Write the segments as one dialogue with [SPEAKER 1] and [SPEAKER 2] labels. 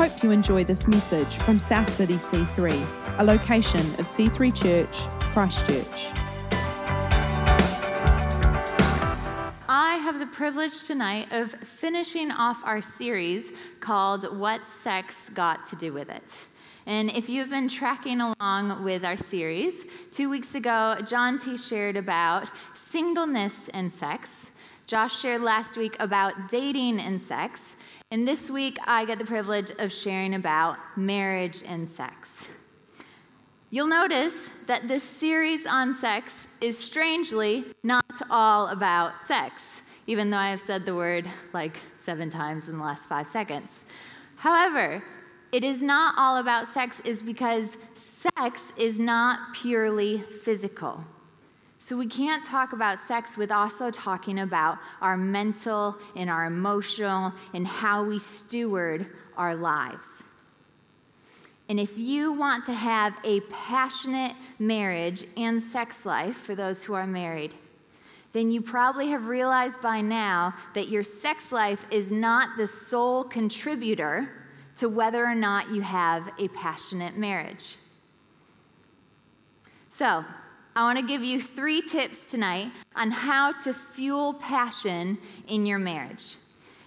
[SPEAKER 1] hope you enjoy this message from South City C3, a location of C3 Church, Christchurch.
[SPEAKER 2] I have the privilege tonight of finishing off our series called What Sex Got to Do with It. And if you've been tracking along with our series, two weeks ago, John T. shared about singleness and sex. Josh shared last week about dating and sex. And this week, I get the privilege of sharing about marriage and sex. You'll notice that this series on sex is strangely not all about sex, even though I have said the word like seven times in the last five seconds. However, it is not all about sex, is because sex is not purely physical. So we can't talk about sex with also talking about our mental and our emotional and how we steward our lives. And if you want to have a passionate marriage and sex life for those who are married, then you probably have realized by now that your sex life is not the sole contributor to whether or not you have a passionate marriage. So, I want to give you three tips tonight on how to fuel passion in your marriage.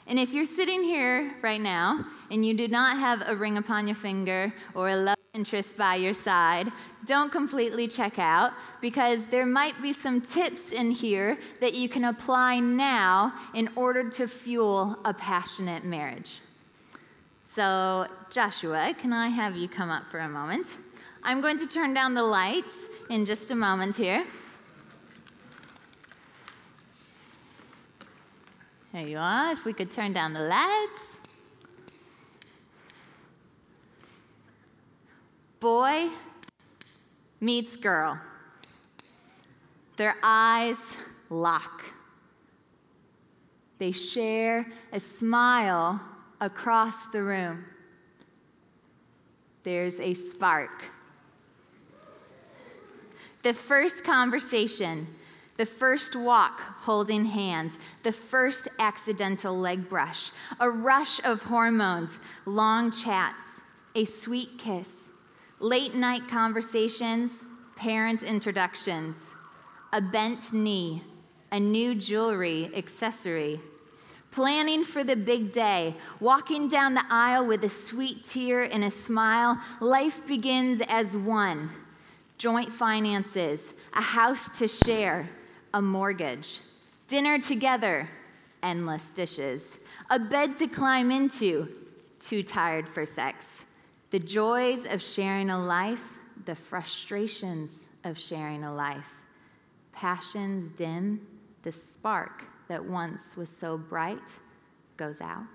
[SPEAKER 2] And if you're sitting here right now and you do not have a ring upon your finger or a love interest by your side, don't completely check out because there might be some tips in here that you can apply now in order to fuel a passionate marriage. So, Joshua, can I have you come up for a moment? I'm going to turn down the lights in just a moment here. There you are. If we could turn down the lights. Boy meets girl. Their eyes lock. They share a smile across the room. There's a spark. The first conversation, the first walk holding hands, the first accidental leg brush, a rush of hormones, long chats, a sweet kiss, late night conversations, parent introductions, a bent knee, a new jewelry accessory, planning for the big day, walking down the aisle with a sweet tear and a smile. Life begins as one joint finances, a house to share, a mortgage, dinner together, endless dishes, a bed to climb into, too tired for sex, the joys of sharing a life, the frustrations of sharing a life, passions dim, the spark that once was so bright goes out.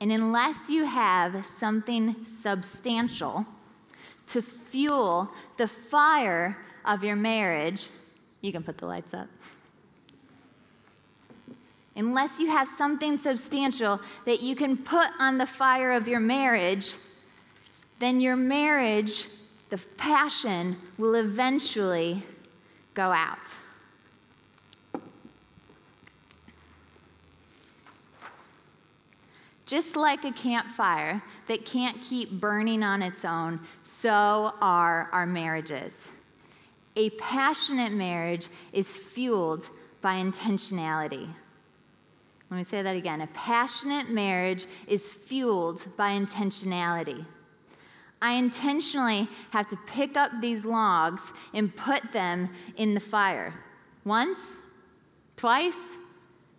[SPEAKER 2] And unless you have something substantial to fuel the fire of your marriage, you can put the lights up. Unless you have something substantial that you can put on the fire of your marriage, then your marriage, the passion, will eventually go out. Just like a campfire that can't keep burning on its own, so are our marriages. A passionate marriage is fueled by intentionality. Let me say that again. A passionate marriage is fueled by intentionality. I intentionally have to pick up these logs and put them in the fire. Once, twice,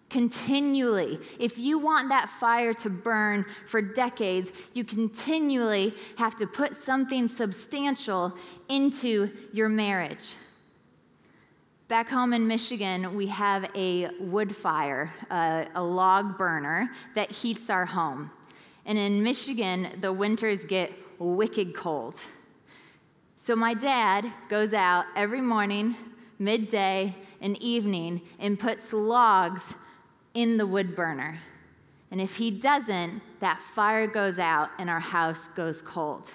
[SPEAKER 2] continually. If you want that fire to burn for decades, you continually have to put something substantial into your marriage. Back home in Michigan, we have a wood fire, a log burner that heats our home. And in Michigan, the winters get wicked cold. So my dad goes out every morning, midday, and evening and puts logs in the wood burner. And if he doesn't, that fire goes out and our house goes cold.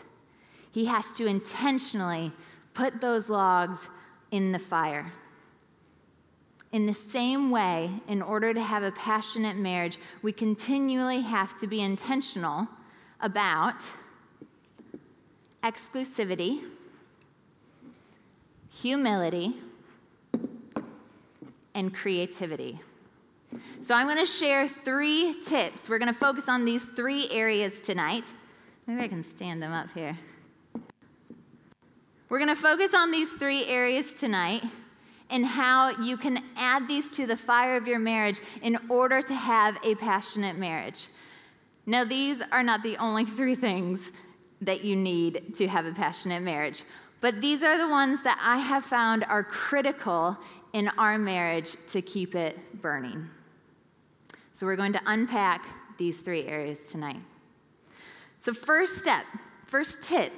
[SPEAKER 2] He has to intentionally put those logs in the fire. In the same way, in order to have a passionate marriage, we continually have to be intentional about exclusivity, humility, and creativity. So, I'm going to share three tips. We're going to focus on these three areas tonight. Maybe I can stand them up here. We're going to focus on these three areas tonight and how you can add these to the fire of your marriage in order to have a passionate marriage. Now, these are not the only three things that you need to have a passionate marriage, but these are the ones that I have found are critical in our marriage to keep it burning. So, we're going to unpack these three areas tonight. So, first step, first tip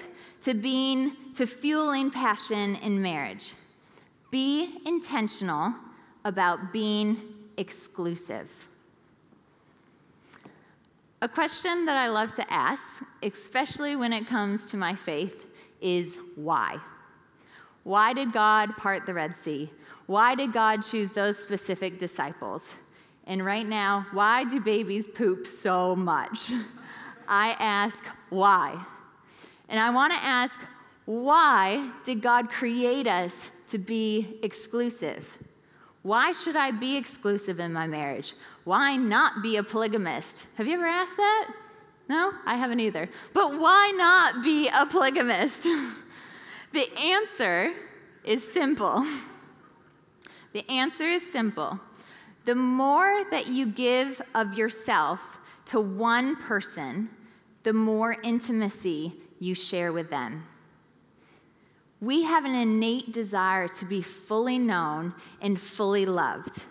[SPEAKER 2] to being, to fueling passion in marriage be intentional about being exclusive. A question that I love to ask, especially when it comes to my faith, is why? Why did God part the Red Sea? Why did God choose those specific disciples? And right now, why do babies poop so much? I ask, why? And I want to ask, why did God create us to be exclusive? Why should I be exclusive in my marriage? Why not be a polygamist? Have you ever asked that? No, I haven't either. But why not be a polygamist? the answer is simple. The answer is simple. The more that you give of yourself to one person, the more intimacy you share with them. We have an innate desire to be fully known and fully loved.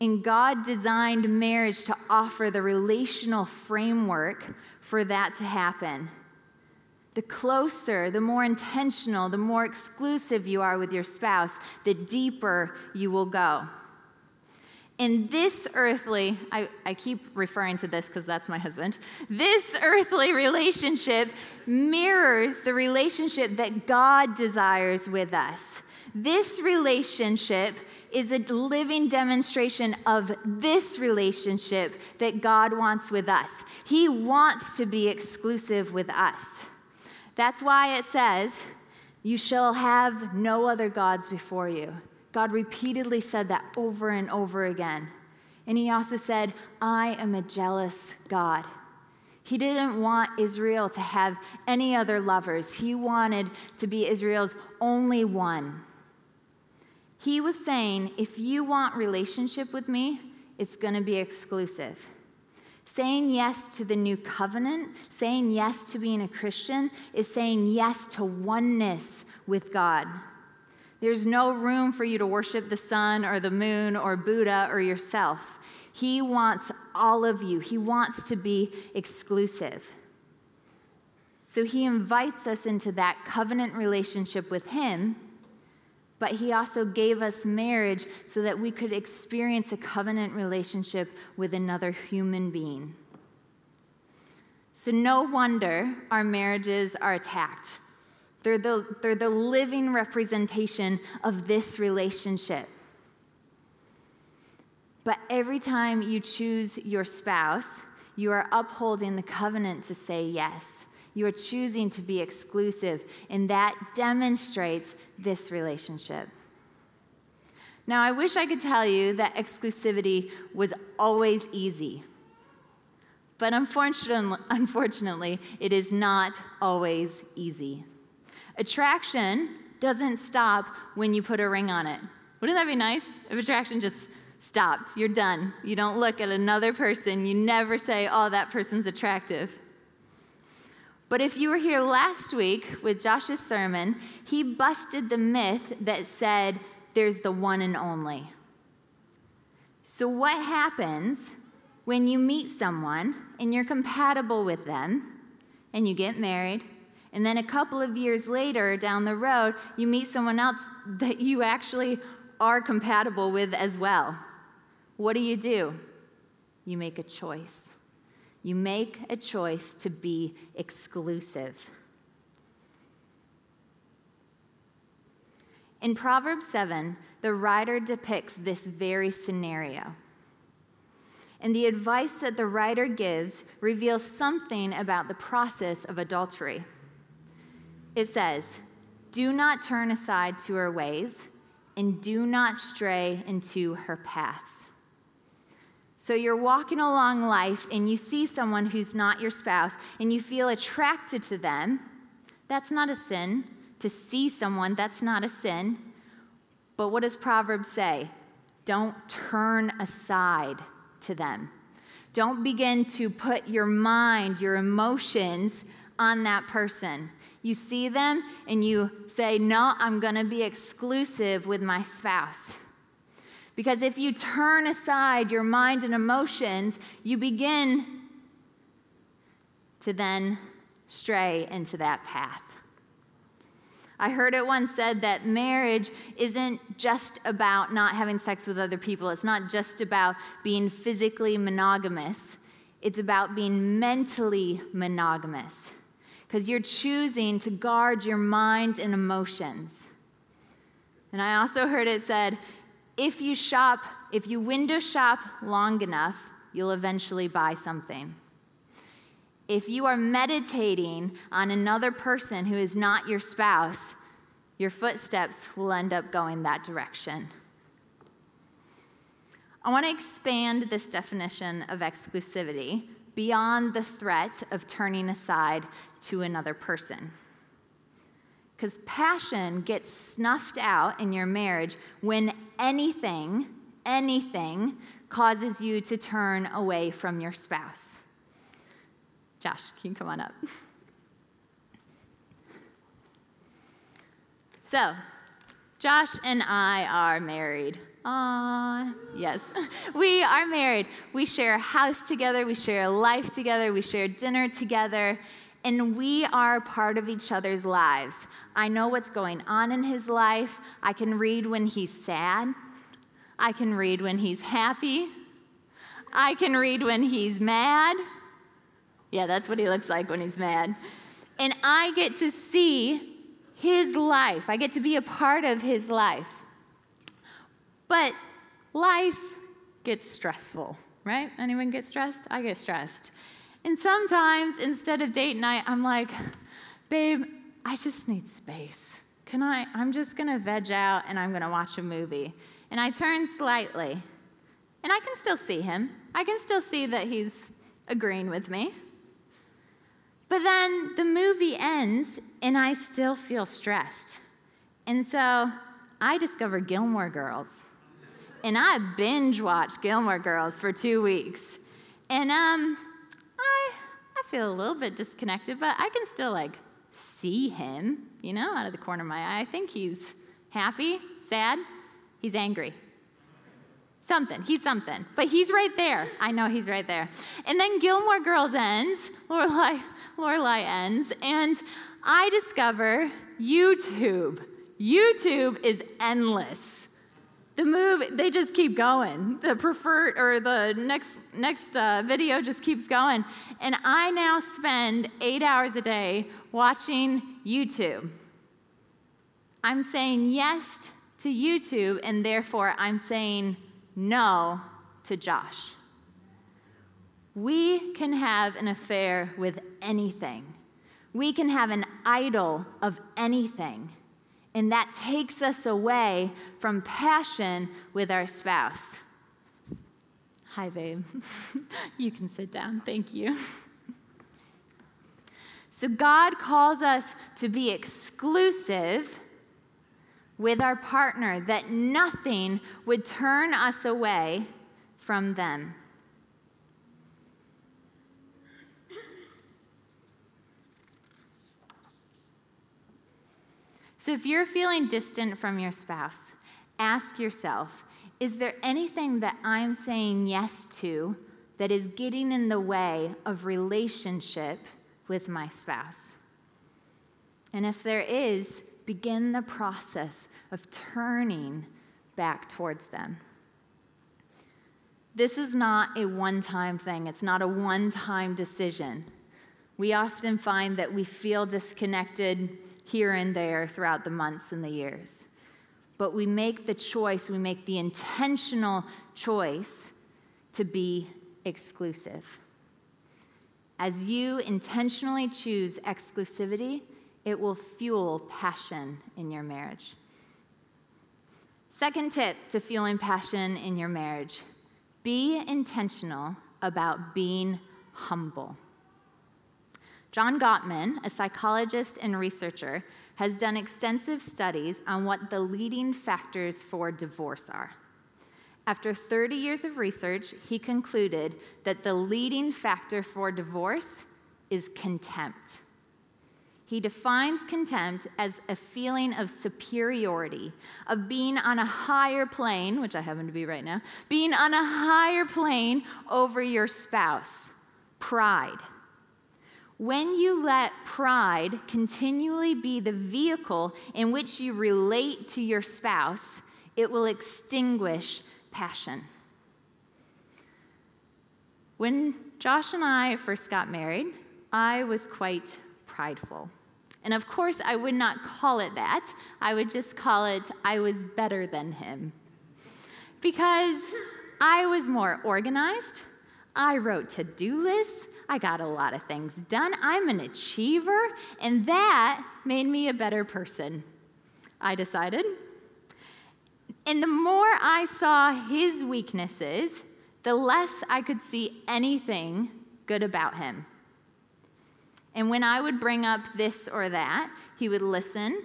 [SPEAKER 2] And God designed marriage to offer the relational framework for that to happen. The closer, the more intentional, the more exclusive you are with your spouse, the deeper you will go. In this earthly, I, I keep referring to this because that's my husband, this earthly relationship mirrors the relationship that God desires with us. This relationship is a living demonstration of this relationship that God wants with us. He wants to be exclusive with us. That's why it says, You shall have no other gods before you. God repeatedly said that over and over again. And he also said, I am a jealous God. He didn't want Israel to have any other lovers. He wanted to be Israel's only one. He was saying, if you want relationship with me, it's going to be exclusive. Saying yes to the new covenant, saying yes to being a Christian, is saying yes to oneness with God. There's no room for you to worship the sun or the moon or Buddha or yourself. He wants all of you, He wants to be exclusive. So He invites us into that covenant relationship with Him, but He also gave us marriage so that we could experience a covenant relationship with another human being. So, no wonder our marriages are attacked they're the, they're the living representation of this relationship. But every time you choose your spouse, you are upholding the covenant to say yes. You are choosing to be exclusive, and that demonstrates this relationship. Now, I wish I could tell you that exclusivity was always easy. But unfortunately, unfortunately, it is not always easy. Attraction doesn't stop when you put a ring on it. Wouldn't that be nice if attraction just stopped? You're done. You don't look at another person. You never say, oh, that person's attractive. But if you were here last week with Josh's sermon, he busted the myth that said there's the one and only. So, what happens when you meet someone and you're compatible with them and you get married and then a couple of years later down the road, you meet someone else that you actually are compatible with as well. What do you do? You make a choice. You make a choice to be exclusive. In Proverbs 7, the writer depicts this very scenario. And the advice that the writer gives reveals something about the process of adultery. It says, Do not turn aside to her ways, and do not stray into her paths. So you're walking along life and you see someone who's not your spouse and you feel attracted to them. That's not a sin. To see someone, that's not a sin. But what does Proverbs say? Don't turn aside to them. Don't begin to put your mind, your emotions on that person. You see them and you say, No, I'm going to be exclusive with my spouse. Because if you turn aside your mind and emotions, you begin to then stray into that path. I heard it once said that marriage isn't just about not having sex with other people. It's not just about being physically monogamous. It's about being mentally monogamous because you're choosing to guard your mind and emotions. And I also heard it said if you shop, if you window shop long enough, you'll eventually buy something. If you are meditating on another person who is not your spouse, your footsteps will end up going that direction. I want to expand this definition of exclusivity beyond the threat of turning aside to another person. Because passion gets snuffed out in your marriage when anything, anything causes you to turn away from your spouse. Josh, can you come on up? So, Josh and I are married. Ah, yes. We are married. We share a house together, we share a life together, we share dinner together, and we are part of each other's lives. I know what's going on in his life. I can read when he's sad. I can read when he's happy. I can read when he's mad. Yeah, that's what he looks like when he's mad. And I get to see his life. I get to be a part of his life. But life gets stressful, right? Anyone get stressed? I get stressed. And sometimes instead of date night, I'm like, babe, I just need space. Can I? I'm just gonna veg out and I'm gonna watch a movie. And I turn slightly, and I can still see him. I can still see that he's agreeing with me. But then the movie ends and I still feel stressed. And so I discover Gilmore Girls. And I binge watched Gilmore Girls for two weeks. And um, I, I feel a little bit disconnected, but I can still like see him, you know, out of the corner of my eye. I think he's happy, sad, he's angry. Something. He's something. But he's right there. I know he's right there. And then Gilmore Girls ends. Lorelai, Lorelai ends. And I discover YouTube. YouTube is endless. The move, they just keep going. The preferred or the next next uh, video just keeps going, and I now spend eight hours a day watching YouTube. I'm saying yes to YouTube, and therefore I'm saying no to Josh. We can have an affair with anything. We can have an idol of anything. And that takes us away from passion with our spouse. Hi, babe. you can sit down. Thank you. So, God calls us to be exclusive with our partner, that nothing would turn us away from them. So, if you're feeling distant from your spouse, ask yourself is there anything that I'm saying yes to that is getting in the way of relationship with my spouse? And if there is, begin the process of turning back towards them. This is not a one time thing, it's not a one time decision. We often find that we feel disconnected here and there throughout the months and the years. but we make the choice, we make the intentional choice to be exclusive. As you intentionally choose exclusivity, it will fuel passion in your marriage. Second tip to fueling passion in your marriage be intentional about being humble. John Gottman, a psychologist and researcher, has done extensive studies on what the leading factors for divorce are. After 30 years of research, he concluded that the leading factor for divorce is contempt. He defines contempt as a feeling of superiority, of being on a higher plane, which I happen to be right now, being on a higher plane over your spouse. Pride. When you let pride continually be the vehicle in which you relate to your spouse, it will extinguish passion. When Josh and I first got married, I was quite prideful. And of course, I would not call it that. I would just call it, I was better than him. Because I was more organized, I wrote to do lists, I got a lot of things done, I'm an achiever, and that made me a better person. I decided and the more I saw his weaknesses, the less I could see anything good about him. And when I would bring up this or that, he would listen,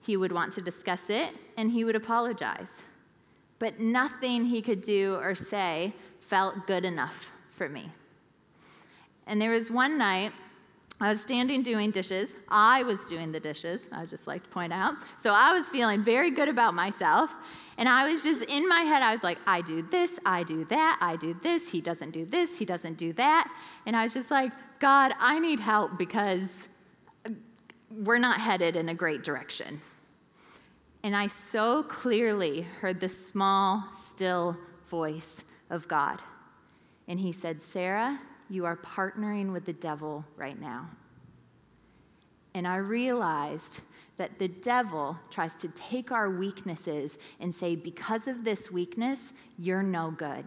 [SPEAKER 2] he would want to discuss it, and he would apologize. But nothing he could do or say felt good enough for me. And there was one night I was standing doing dishes. I was doing the dishes, I just like to point out. So I was feeling very good about myself. And I was just in my head, I was like, I do this, I do that, I do this, he doesn't do this, he doesn't do that. And I was just like, God, I need help because we're not headed in a great direction. And I so clearly heard the small, still voice of God. And he said, Sarah, you are partnering with the devil right now. And I realized that the devil tries to take our weaknesses and say, because of this weakness, you're no good.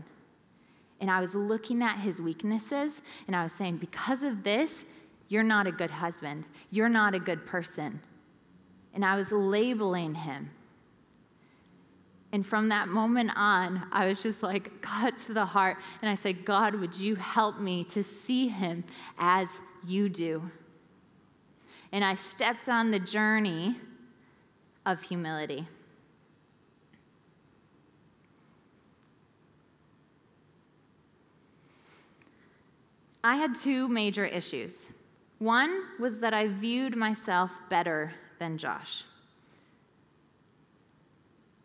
[SPEAKER 2] And I was looking at his weaknesses and I was saying, because of this, you're not a good husband. You're not a good person. And I was labeling him. And from that moment on, I was just like, God to the heart. And I said, God, would you help me to see him as you do? And I stepped on the journey of humility. I had two major issues. One was that I viewed myself better than Josh.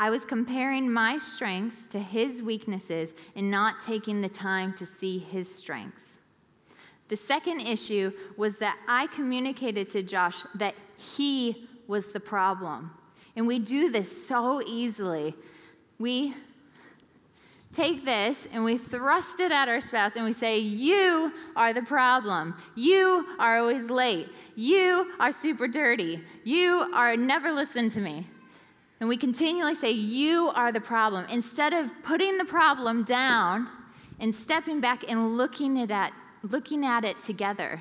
[SPEAKER 2] I was comparing my strengths to his weaknesses and not taking the time to see his strengths. The second issue was that I communicated to Josh that he was the problem. And we do this so easily. We take this and we thrust it at our spouse and we say, You are the problem. You are always late. You are super dirty. You are never listen to me. And we continually say, You are the problem. Instead of putting the problem down and stepping back and looking at, looking at it together.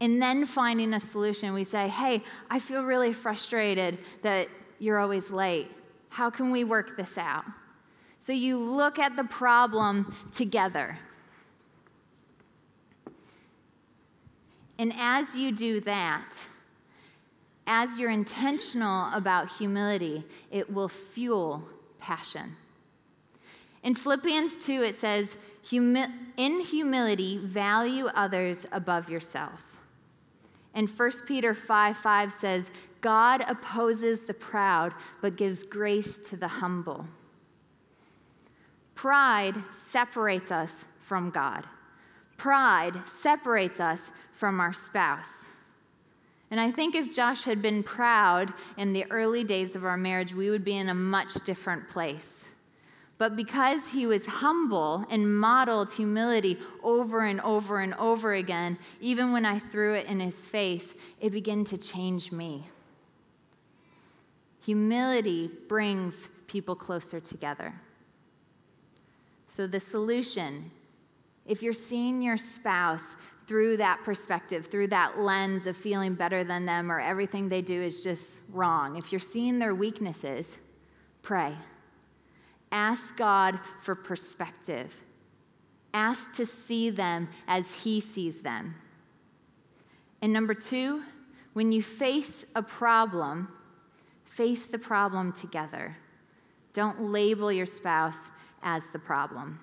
[SPEAKER 2] And then finding a solution, we say, Hey, I feel really frustrated that you're always late. How can we work this out? So you look at the problem together. And as you do that, as you're intentional about humility, it will fuel passion. In Philippians 2, it says, In humility, value others above yourself. And 1 Peter 5 5 says, God opposes the proud, but gives grace to the humble. Pride separates us from God. Pride separates us from our spouse. And I think if Josh had been proud in the early days of our marriage, we would be in a much different place. But because he was humble and modeled humility over and over and over again, even when I threw it in his face, it began to change me. Humility brings people closer together. So, the solution if you're seeing your spouse through that perspective, through that lens of feeling better than them or everything they do is just wrong, if you're seeing their weaknesses, pray. Ask God for perspective. Ask to see them as He sees them. And number two, when you face a problem, face the problem together. Don't label your spouse as the problem.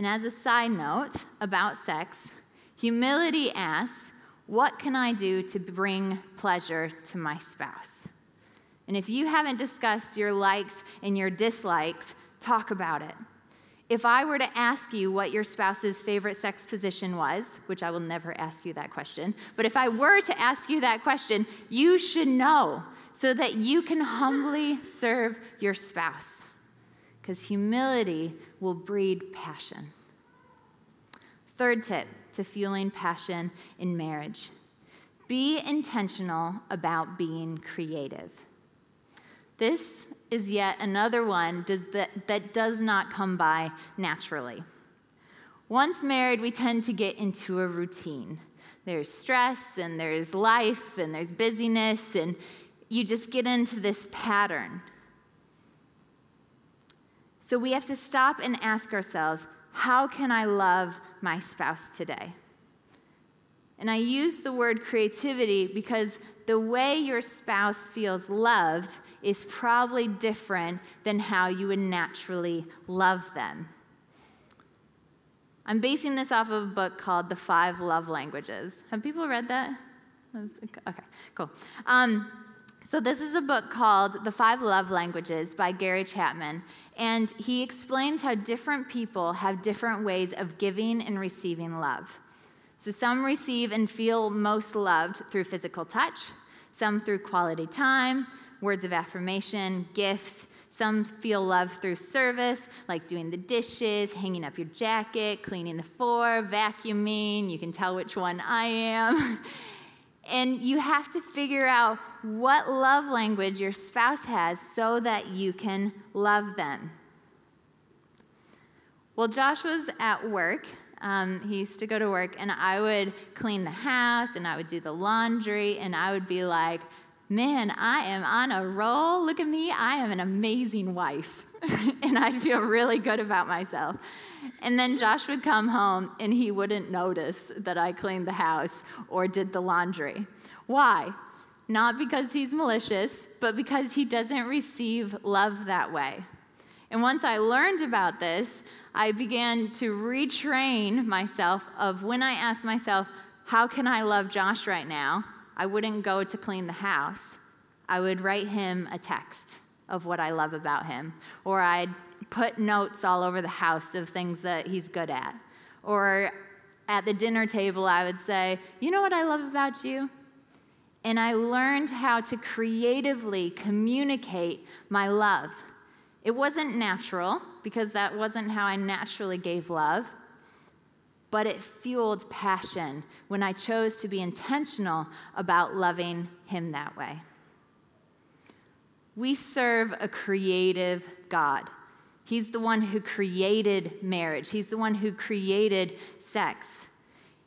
[SPEAKER 2] And as a side note about sex, humility asks, What can I do to bring pleasure to my spouse? And if you haven't discussed your likes and your dislikes, talk about it. If I were to ask you what your spouse's favorite sex position was, which I will never ask you that question, but if I were to ask you that question, you should know so that you can humbly serve your spouse because humility will breed passion. Third tip to fueling passion in marriage be intentional about being creative. This is yet another one that, that does not come by naturally. Once married, we tend to get into a routine. There's stress and there's life and there's busyness, and you just get into this pattern. So we have to stop and ask ourselves how can I love my spouse today? And I use the word creativity because the way your spouse feels loved is probably different than how you would naturally love them. I'm basing this off of a book called The Five Love Languages. Have people read that? Okay, cool. Um, so, this is a book called The Five Love Languages by Gary Chapman, and he explains how different people have different ways of giving and receiving love. So, some receive and feel most loved through physical touch, some through quality time, words of affirmation, gifts. Some feel love through service, like doing the dishes, hanging up your jacket, cleaning the floor, vacuuming. You can tell which one I am. And you have to figure out what love language your spouse has so that you can love them. Well, Josh was at work. Um, he used to go to work, and I would clean the house and I would do the laundry, and I would be like, Man, I am on a roll. Look at me. I am an amazing wife. and I'd feel really good about myself. And then Josh would come home and he wouldn't notice that I cleaned the house or did the laundry. Why? Not because he's malicious, but because he doesn't receive love that way. And once I learned about this, I began to retrain myself of when I asked myself, how can I love Josh right now? I wouldn't go to clean the house. I would write him a text of what I love about him, or I'd put notes all over the house of things that he's good at. Or at the dinner table, I would say, You know what I love about you? And I learned how to creatively communicate my love. It wasn't natural, because that wasn't how I naturally gave love, but it fueled passion when I chose to be intentional about loving him that way. We serve a creative God. He's the one who created marriage, He's the one who created sex.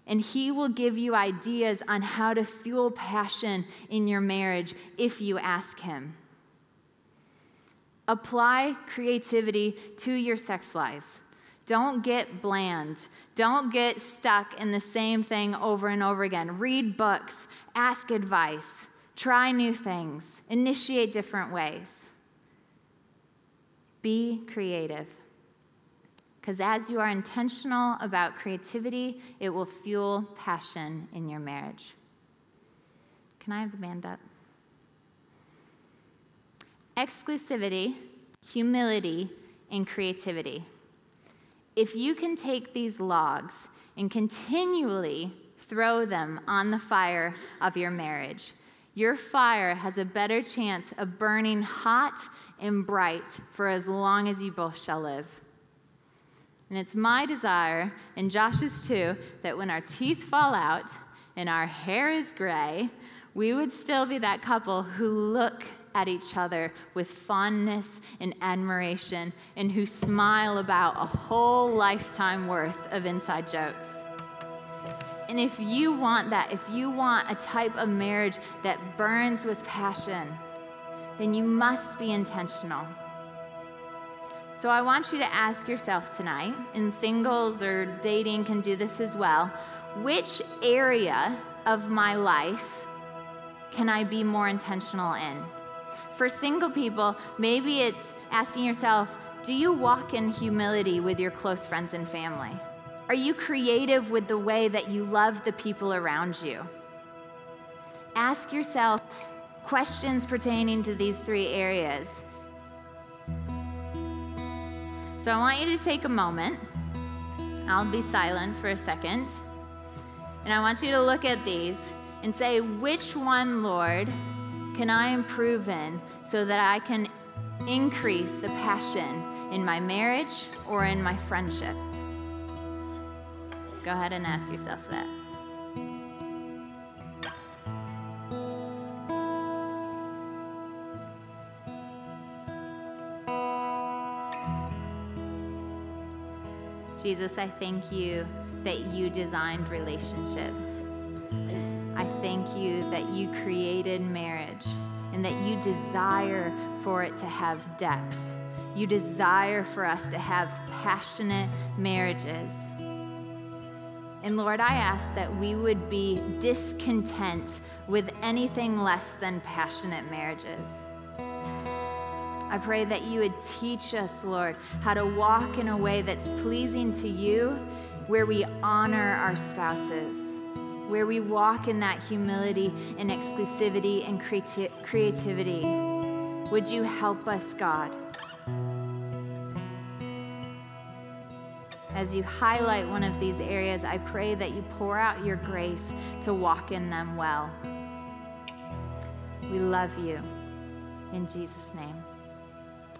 [SPEAKER 2] And He will give you ideas on how to fuel passion in your marriage if you ask Him. Apply creativity to your sex lives. Don't get bland. Don't get stuck in the same thing over and over again. Read books, ask advice, try new things, initiate different ways. Be creative. Because as you are intentional about creativity, it will fuel passion in your marriage. Can I have the band up? Exclusivity, humility, and creativity. If you can take these logs and continually throw them on the fire of your marriage, your fire has a better chance of burning hot and bright for as long as you both shall live. And it's my desire, and Josh's too, that when our teeth fall out and our hair is gray, we would still be that couple who look at each other with fondness and admiration and who smile about a whole lifetime worth of inside jokes. And if you want that, if you want a type of marriage that burns with passion, then you must be intentional. So I want you to ask yourself tonight, and singles or dating can do this as well which area of my life can I be more intentional in? For single people, maybe it's asking yourself, do you walk in humility with your close friends and family? Are you creative with the way that you love the people around you? Ask yourself questions pertaining to these three areas. So I want you to take a moment. I'll be silent for a second. And I want you to look at these and say, which one, Lord, can I improve in so that I can increase the passion in my marriage or in my friendships? Go ahead and ask yourself that. Jesus, I thank you that you designed relationship. I thank you that you created marriage and that you desire for it to have depth. You desire for us to have passionate marriages. And Lord, I ask that we would be discontent with anything less than passionate marriages. I pray that you would teach us, Lord, how to walk in a way that's pleasing to you, where we honor our spouses, where we walk in that humility and exclusivity and creati- creativity. Would you help us, God? as you highlight one of these areas, I pray that you pour out your grace to walk in them well. We love you. In Jesus' name,